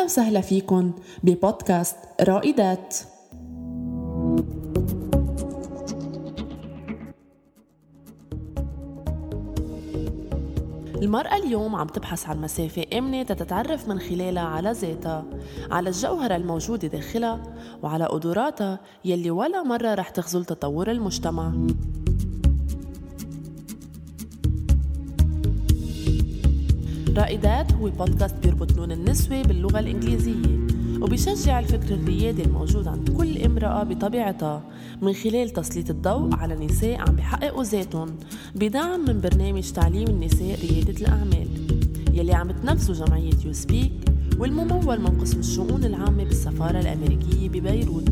أهلا وسهلا فيكن ببودكاست رائدات. المرأة اليوم عم تبحث عن مسافة آمنة تتعرف من خلالها على ذاتها على الجوهرة الموجودة داخلها وعلى قدراتها يلي ولا مرة رح تخزل تطور المجتمع. رائدات هو بودكاست بيربط لون النسوة باللغة الإنجليزية وبيشجع الفكر الريادي الموجود عند كل امرأة بطبيعتها. من خلال تسليط الضوء على نساء عم بيحققوا ذاتهم بدعم من برنامج تعليم النساء ريادة الأعمال. يلي عم تنفذه جمعية يو سبيك والممول من قسم الشؤون العامة بالسفارة الأمريكية ببيروت.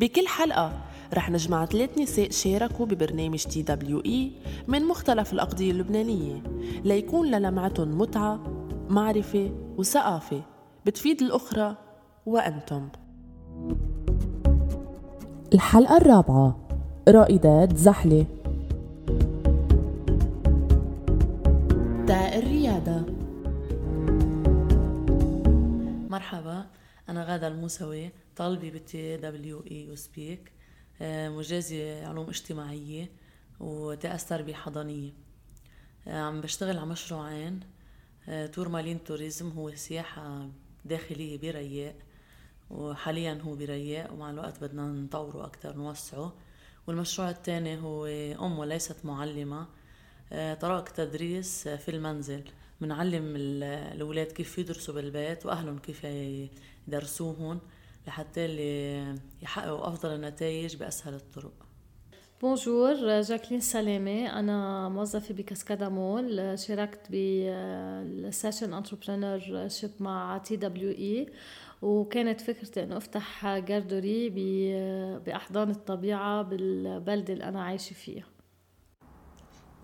بكل حلقة رح نجمع ثلاث نساء شاركوا ببرنامج TWE من مختلف الأقضية اللبنانية ليكون للمعتهم متعة معرفة وثقافة. بتفيد الأخرى وأنتم. الحلقة الرابعة رائدات زحلة. تاء الريادة. مرحبا أنا غادة الموسوي طالبة بال TWE USPEaK مجازي علوم اجتماعية ودراسة تربية حضانية آه، عم بشتغل على مشروعين آه، تور مالين tourism هو سياحة داخلية برياء وحاليا هو برياء ومع الوقت بدنا نطوره أكتر نوسعه. والمشروع الثاني هو أم وليست معلمة. آه، طرق تدريس في المنزل. بنعلم الأولاد كيف يدرسوا بالبيت وأهلهم كيف يدرسوهم لحتى اللي يحققوا أفضل النتائج بأسهل الطرق. bonjour جاكلين سلامة أنا موظفة ب Cascada Mall. شاركت بال session entrepreneurship مع TWE وكانت فكرتي إنه أفتح garderie بأحضان الطبيعة بالبلده اللي أنا عايشة فيها.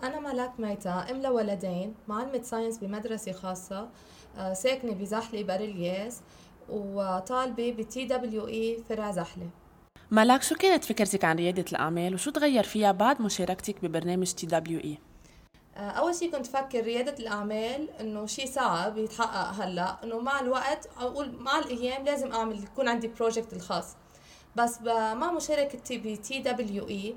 أنا ملاك ميتا. أم لولدين. معلمة science بمدرسة خاصة. آه، ساكنة بزحلة باريلياس وطالبة ب TWE فرع زحلة ملاك شو كانت فكرتك عن ريادة الأعمال؟ وشو تغير فيها بعد مشاركتك ببرنامج TWE؟ أول شيء كنت فكر ريادة الأعمال إنه شيء صعب يتحقق هلأ إنه مع الوقت أقول مع الأيام لازم أعمل يكون عندي project الخاص. بس مع مشاركتي ب TWE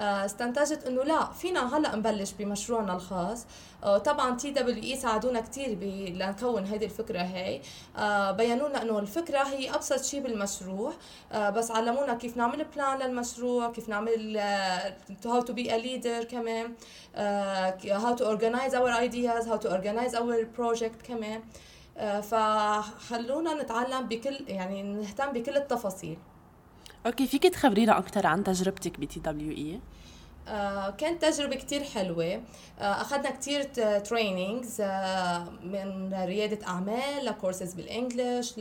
استنتجت إنه لا فينا هلأ نبلش بمشروعنا الخاص. آه، طبعا TWE ساعدونا كثير لنكون هذه الفكرة هي. آه، بينوا لنا إنه الفكرة هي أبسط شيء بالمشروع. بس علمونا كيف نعمل plan للمشروع كيف نعمل how to be a leader كمان. how to organize our ideas how to organize our project كمان. فخلونا نتعلم بكل يعني نهتم بكل التفاصيل. okay فيك تخبرينا أكثر عن تجربتك ب TWE كانت تجربة كتير حلوة. آه أخذنا كتير trainings آه من ريادة أعمال ل courses بال English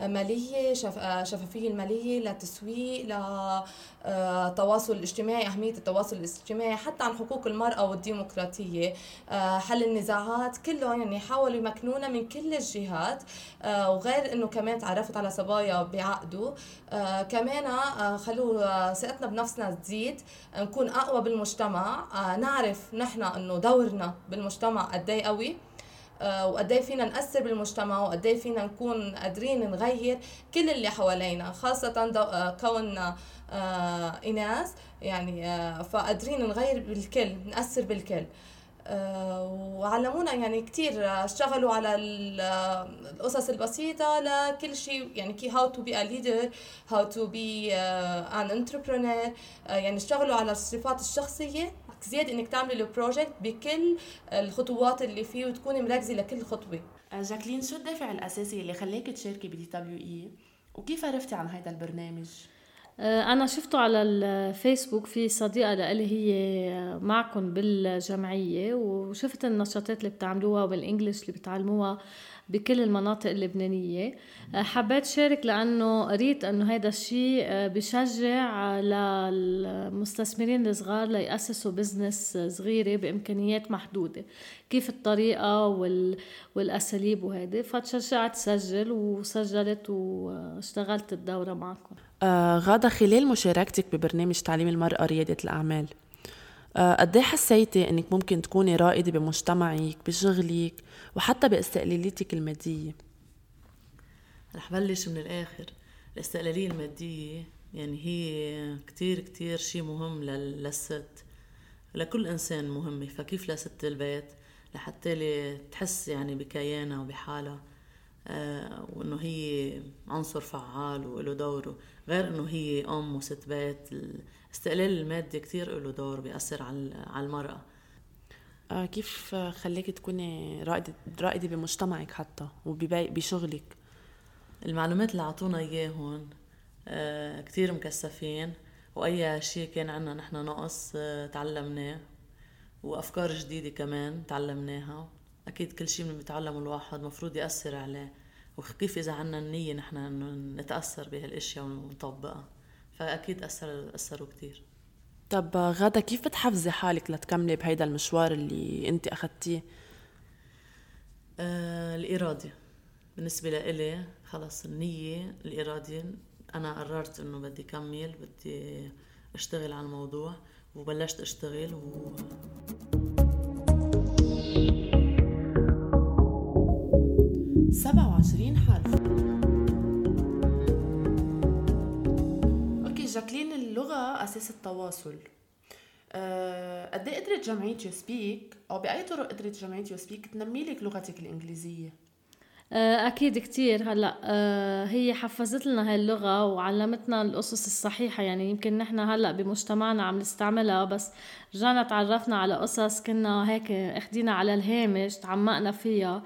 لمالية شف آه، شفافية المالية لتسويق لتواصل آه، الاجتماعي أهمية التواصل الاجتماعي حتى عن حقوق المرأة والديمقراطية. آه حل النزاعات كله يعني حاولوا يمكنونا من كل الجهات. آه وغير إنه كمان تعرفت على صبايا بيعقدوا آه كمان آه خلوا ثقتنا بنفسنا تزيد نكون أقوى بالمجتمع. آه نعرف نحن إنه دورنا بالمجتمع قد إيه قوي آه وقد إيه فينا نأثر بالمجتمع وقد إيه فينا نكون قادرين نغير كل اللي حوالينا خاصة آه كوننا إناث يعني فقادرين نغير بالكل نأثر بالكل. وعلمونا يعني كثير اشتغلوا على القصص البسيطة لكل شيء يعني كي how to be a leader how to be an entrepreneur يعني اشتغلوا على الصفات الشخصية. زيادة إنك تعملي ال project بكل الخطوات اللي فيه وتكوني مركزة لكل خطوة. آه، جاكلين شو الدافع الأساسي اللي خليك تشاركي ب TW E وكيف عرفتي عن هذا البرنامج؟ آه، أنا شفته على الفيسبوك في صديقة لإلي هي معكم بالجمعية وشفت النشاطات اللي بتعملوها وال English اللي بتعلموها. بكل المناطق اللبنانية. آه، حبيت شارك لأنه قريت أنه هذا الشيء آه، بشجع للمستثمرين الصغار ليأسسوا بزنس صغيرة بإمكانيات محدودة كيف الطريقة وال... والأساليب وهيدي. فتشجعت سجل وسجلت واشتغلت الدورة معكم. آه غادة خلال مشاركتك ببرنامج تعليم المرأة ريادة الأعمال قد إيه حسيتي إنك ممكن تكوني رائدة بمجتمعك بشغلك وحتى باستقلاليتك المادية؟ رح بلش من الآخر. الاستقلالية المادية يعني هي كتير كتير شيء مهم للست. لكل إنسان مهمة فكيف لست البيت؟ لحتى تحس يعني بكيانها وبحالها. آه وإنه هي عنصر فعال وله دوره غير إنه هي أم وست بيت الاستقلال المادي كتير له دور بيأثر على المرأة. آه كيف خليك تكوني رائدة رائدة بمجتمعك حتى وبشغلك المعلومات اللي أعطونا إياهم آه كتير مكثفين. وأي شيء كان عنا نحن نقص آه تعلمناه. وأفكار جديدة كمان تعلمناها. أكيد كل شيء من بيتعلمه الواحد مفروض يأثر عليه وكيف إذا عنا النية نحن إنه نتأثر بهالأشياء ونطبقها. فأكيد أثر أثروا كتير. طب غادة كيف بتحفزي حالك لتكملي بهيدا المشوار اللي أنت اخذتيه؟ آه الإرادة. بالنسبة لإلي خلص النية الإرادة. أنا قررت إنه بدي كمل بدي أشتغل على الموضوع وبلشت أشتغل و... سبعة وعشرين حرف okay جاكلين اللغة أساس التواصل أه قد إيه قدرت جمعية U Speak أو بأي طرق قدرت جمعية U Speak تنمي لك لغتك الإنجليزية؟ آه، أكيد كتير. هلأ آه، هي حفزت لنا هاي اللغة وعلمتنا القصص الصحيحة. يعني يمكن نحن هلأ بمجتمعنا عم نستعملها بس رجعنا تعرفنا على قصص كنا هيك أخدينا على الهامش تعمقنا فيها.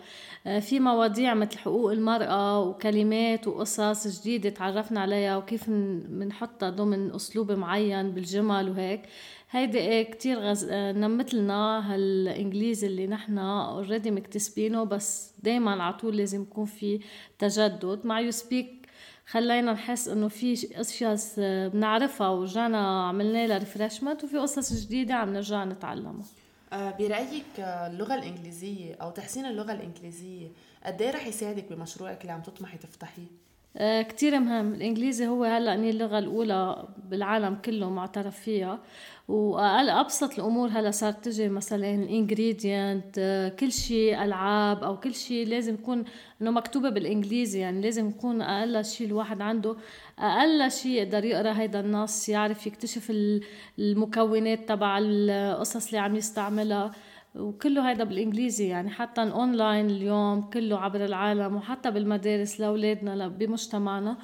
آه، في مواضيع مثل حقوق المرأة وكلمات وقصص جديدة تعرفنا عليها وكيف بنحطها ضمن أسلوب معين بالجمل وهيك. هيدي إيه كتير غز... نمت لنا هالإنجليزي اللي نحن already مكتسبينه بس دايما على طول لازم يكون في تجدد. مع U Speak خلينا نحس إنه في أشياء بنعرفها ورجعنا عملنا لها refreshment وفي قصص جديدة عم نرجع نتعلمها. آه، برأيك آه، اللغة الإنجليزية أو تحسين اللغة الإنجليزية قد إيه رح يساعدك بمشروعك اللي عم تطمحي تفتحيه؟ آه كتير مهم. الإنجليزي هو هلأ اللغة الأولى بالعالم كله معترف فيها. وأقل أبسط الأمور هلأ صارت تجي مثلا ingredient كل شيء ألعاب أو كل شيء لازم يكون إنه مكتوبة بالإنجليزي. يعني لازم يكون أقل شيء الواحد عنده أقل شيء يقدر يقرأ هيدا النص يعرف يكتشف المكونات تبع القصص اللي عم يستعملها. وكله هيدا بالإنجليزي يعني حتى الأونلاين اليوم كله عبر العالم وحتى بالمدارس لأولادنا بمجتمعنا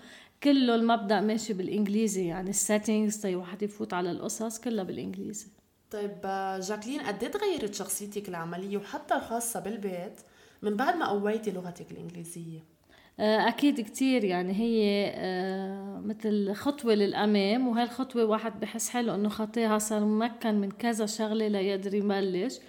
كله المبدأ ماشي بالإنجليزي يعني السيتنجز طيب واحد يفوت على القصص كلها بالإنجليزي. طيب جاكلين قد إيه تغيرت شخصيتك العملية وحتى الخاصة بالبيت من بعد ما قويتي لغتك الإنجليزية؟ آه، أكيد كتير يعني هي آه، مثل خطوة للأمام وهي الخطوة واحد بحس حاله إنه خطيها صار ممكن من كذا شغلة ليقدر يبلش. آه،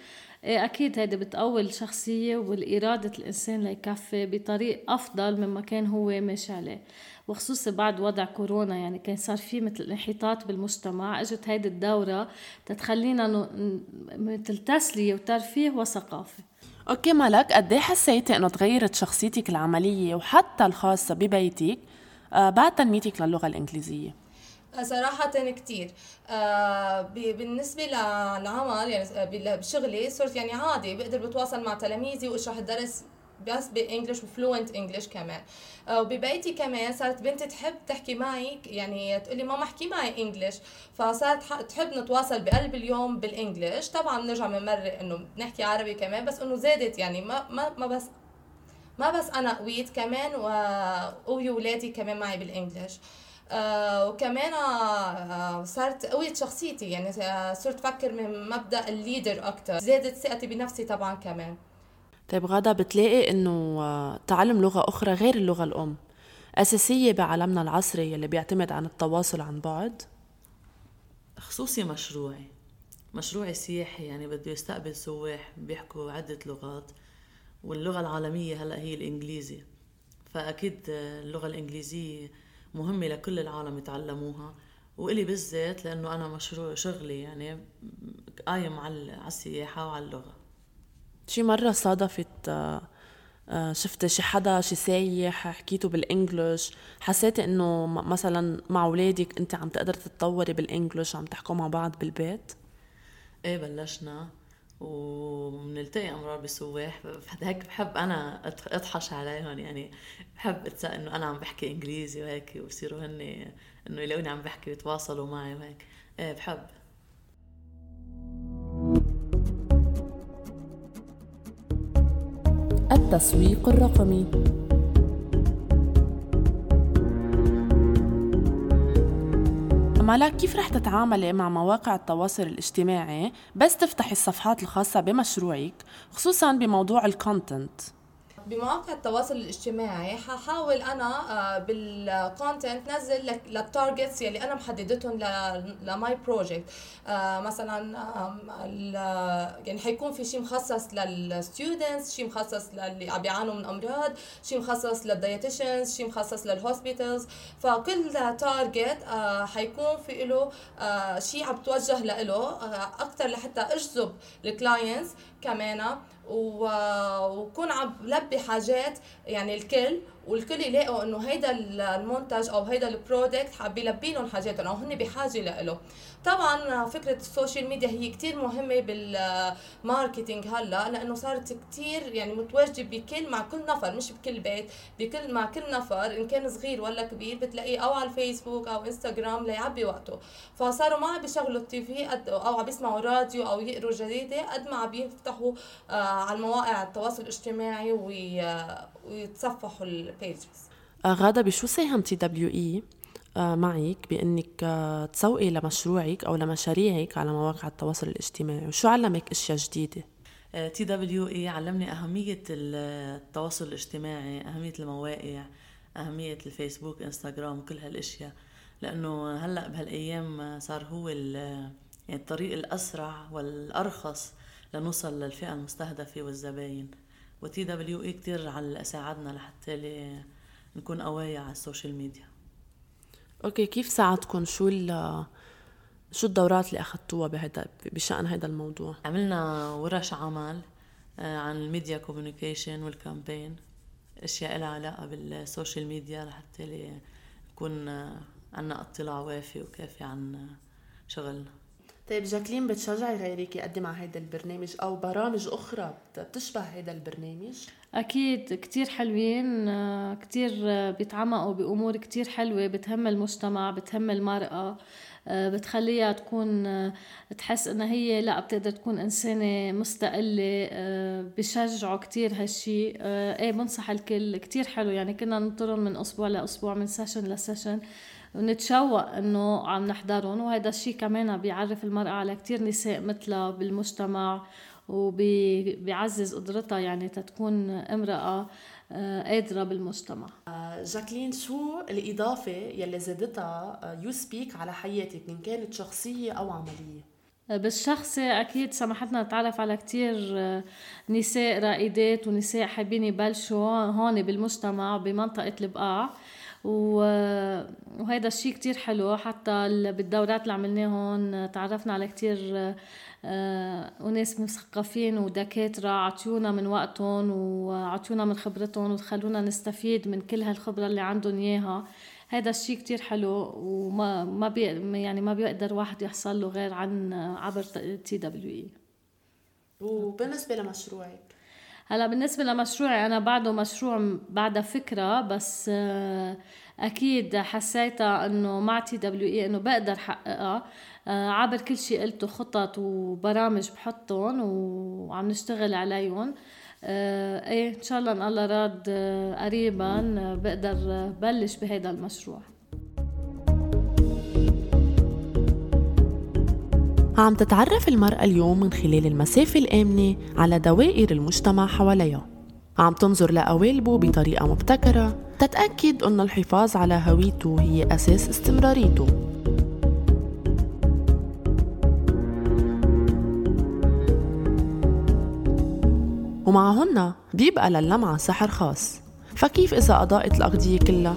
أكيد هيدا بتقوي الشخصية والإرادة الإنسان ليكفي بطريق أفضل مما كان هو ماشي عليه. وخصوصا بعد وضع كورونا يعني كان صار في مثل انحطاط بالمجتمع إجت هيدي الدورة تتخلينا مثل تسلية وترفيه وثقافة. أوكي ملك قد إيه حسيتي إنه تغيرت شخصيتك العملية وحتى الخاصة ببيتك آه، بعد تنميتك للغة الإنجليزية؟ صراحة كتير. آه بالنسبة للعمل يعني بشغلي صرت يعني عادي بقدر بتواصل مع تلاميذي وأشرح الدرس بس ب English و fluent English كمان. آه، وببيتي كمان صارت بنتي تحب تحكي معي يعني تقولي ماما احكي معي English. فصارت تحب نتواصل بقلب اليوم بال English. طبعا بنرجع بنمرق إنه بنحكي عربي كمان بس إنه زادت يعني ما ما ما بس ما بس أنا قويت كمان وقوي ولادي كمان معي بال English. آه وكمان آه صارت قويت شخصيتي يعني آه صرت أفكر من مبدأ ال leader أكثر زادت ثقتي بنفسي طبعا كمان. طيب غدا بتلاقي إنه آه، تعلم لغة أخرى غير اللغة الأم أساسية بعالمنا العصري اللي بيعتمد عن التواصل عن بعد؟ خصوصي مشروعي. مشروعي سياحي يعني بده يستقبل سواح بيحكوا عدة لغات واللغة العالمية هلأ هي الإنجليزي. فأكيد اللغة الإنجليزية مهمة لكل العالم يتعلموها. وإلي بالذات لأنه أنا مشروع شغلي يعني قايم على السياحة وعلى اللغة. شي مرة صادفت آه، آه، شفت شي حدا شي سايح حكيته بالإنجلش؟ حسيتي إنه مثلا مع أولادك أنت عم تقدر تتطوري بالإنجلش عم تحكوا مع بعض بالبيت؟ إيه بلشنا. وبنلتقي أمرار بسواح. هيك بحب أنا اطحش عليهم يعني بحب إنه أنا عم بحكي إنجليزي وهيك ويصيروا هن إنه يلاقوني عم بحكي ويتواصلوا معي وهيك. إيه بحب. التسويق الرقمي. ملاك كيف رح تتعاملي مع مواقع التواصل الاجتماعي؟ بس تفتحي الصفحات الخاصة بمشروعك خصوصا بموضوع ال content بمواقع التواصل الاجتماعي ححاول أنا آه، بال content نزل لل targets يلي أنا محددتهم ل my project آه، مثلا يعني حيكون في شيء مخصص لل students شيء مخصص للي عم بيعانوا من أمراض شيء مخصص لل dietitians شيء مخصص لل hospitals فكل target آه، حيكون في له شيء عم توجه له أكثر لحتى أجذب ال clients كمان وكون عم بلبي حاجات يعني الكل والكل يلاقوا إنه هيدا المنتج أو هيدا ال product حاب يلبي لهم حاجاتهم أو هن بحاجة له طبعا فكرة ال social media هي كتير مهمة بال marketing هلأ لأنه صارت كتير يعني متواجدة بكل مع كل نفر مش بكل بيت بكل مع كل نفر إن كان صغير ولا كبير بتلاقيه أو على الفيسبوك أو إنستغرام ليعبي وقته. فصاروا ما عم بيشغلوا ال TV أو عم بيسمعوا راديو أو يقروا جريدة قد ما عم بيفتحوا آه، على المواقع التواصل الاجتماعي ويتصفحوا ال pages آه، غادة بشو ساهم TWE؟ آه، معك بأنك آه، تسوقي لمشروعك أو لمشاريعك على مواقع التواصل الاجتماعي وشو علمك أشياء جديدة؟ TWE علمني أهمية التواصل الاجتماعي أهمية المواقع أهمية الفيسبوك إنستغرام كل هالأشياء. لأنه هلأ بهالأيام صار هو يعني الطريق الأسرع والأرخص لنوصل للفئة المستهدفة والزباين. و TWE كثير على ساعدنا لحتى نكون قوايا على ال social media. okay كيف ساعدكم شو شو الدورات اللي اخذتوها بهذا بشأن هذا الموضوع؟ عملنا ورش عمل آه، عن ال media communication وال campaign أشياء لها علاقة بال social media لحتى نكون آه، عنا اطلاع وافي وكافي عن شغلنا. طيب جاكلين بتشجعي غيرك يقدم على هذا البرنامج أو برامج أخرى بتشبه هذا البرنامج؟ أكيد كتير حلوين كتير بيتعمقوا بأمور كتير حلوة بتهم المجتمع بتهم المرأة بتخليها تكون تحس إنها هي لا بتقدر تكون إنسانة مستقلة بشجعوا كتير هالشي. إيه بنصح الكل كتير حلو يعني كنا ننطرهم من أسبوع لأسبوع من session ل session ونتشوق إنه عم نحضرهم وهذا الشيء كمان بيعرف المرأة على كتير نساء مثلها بالمجتمع وبيعزز قدرتها يعني تتكون امرأة آه، قادرة بالمجتمع آه، جاكلين شو الإضافة يلي زادتها يو سبيك على حياتك إن كانت شخصية أو عملية؟ آه، بالشخصي أكيد سمحتنا نتعرف على كتير نساء رائدات ونساء حابين يبلشوا هون بالمجتمع بمنطقة البقاع وهذا الشيء كتير حلو. حتى بالدورات اللي عملناهم تعرفنا على كتير آه، وناس مثقفين ودكاترة عطيونا من وقتهم وعطيونا من خبرتهم وخلونا نستفيد من كل هالخبرة اللي عندهم إياها. هذا الشيء كتير حلو وما ما بي يعني ما بيقدر واحد يحصل له غير عن عبر TWE. وبالنسبة لمشروعك هلا بالنسبة لمشروعي أنا بعده مشروع بعدها فكرة بس آه، أكيد حسيتها إنه مع TWE إنه بقدر حققها. آه، عبر كل شيء قلته خطط وبرامج بحطهم وعم نشتغل عليهم. آه، إيه إن شاء الله إن الله راد قريبا بقدر بلش بهذا المشروع. عم تتعرف المرأة اليوم من خلال المسافة الآمنة على دوائر المجتمع حواليها. عم تنظر لقوالبه بطريقة مبتكرة تتأكد أن الحفاظ على هويته هي أساس استمراريته. ومعهن بيبقى للمعة سحر خاص. فكيف إذا أضاءت الأغذية كلها؟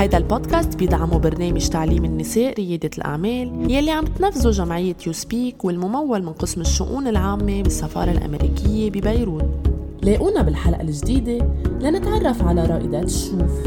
هيدا البودكاست بيدعمه برنامج تعليم النساء ريادة الأعمال يلي عم تنفذه جمعية يو سبيك والممول من قسم الشؤون العامة بالسفارة الأمريكية ببيروت. لاقونا بالحلقة الجديدة لنتعرف على رائدات الشوف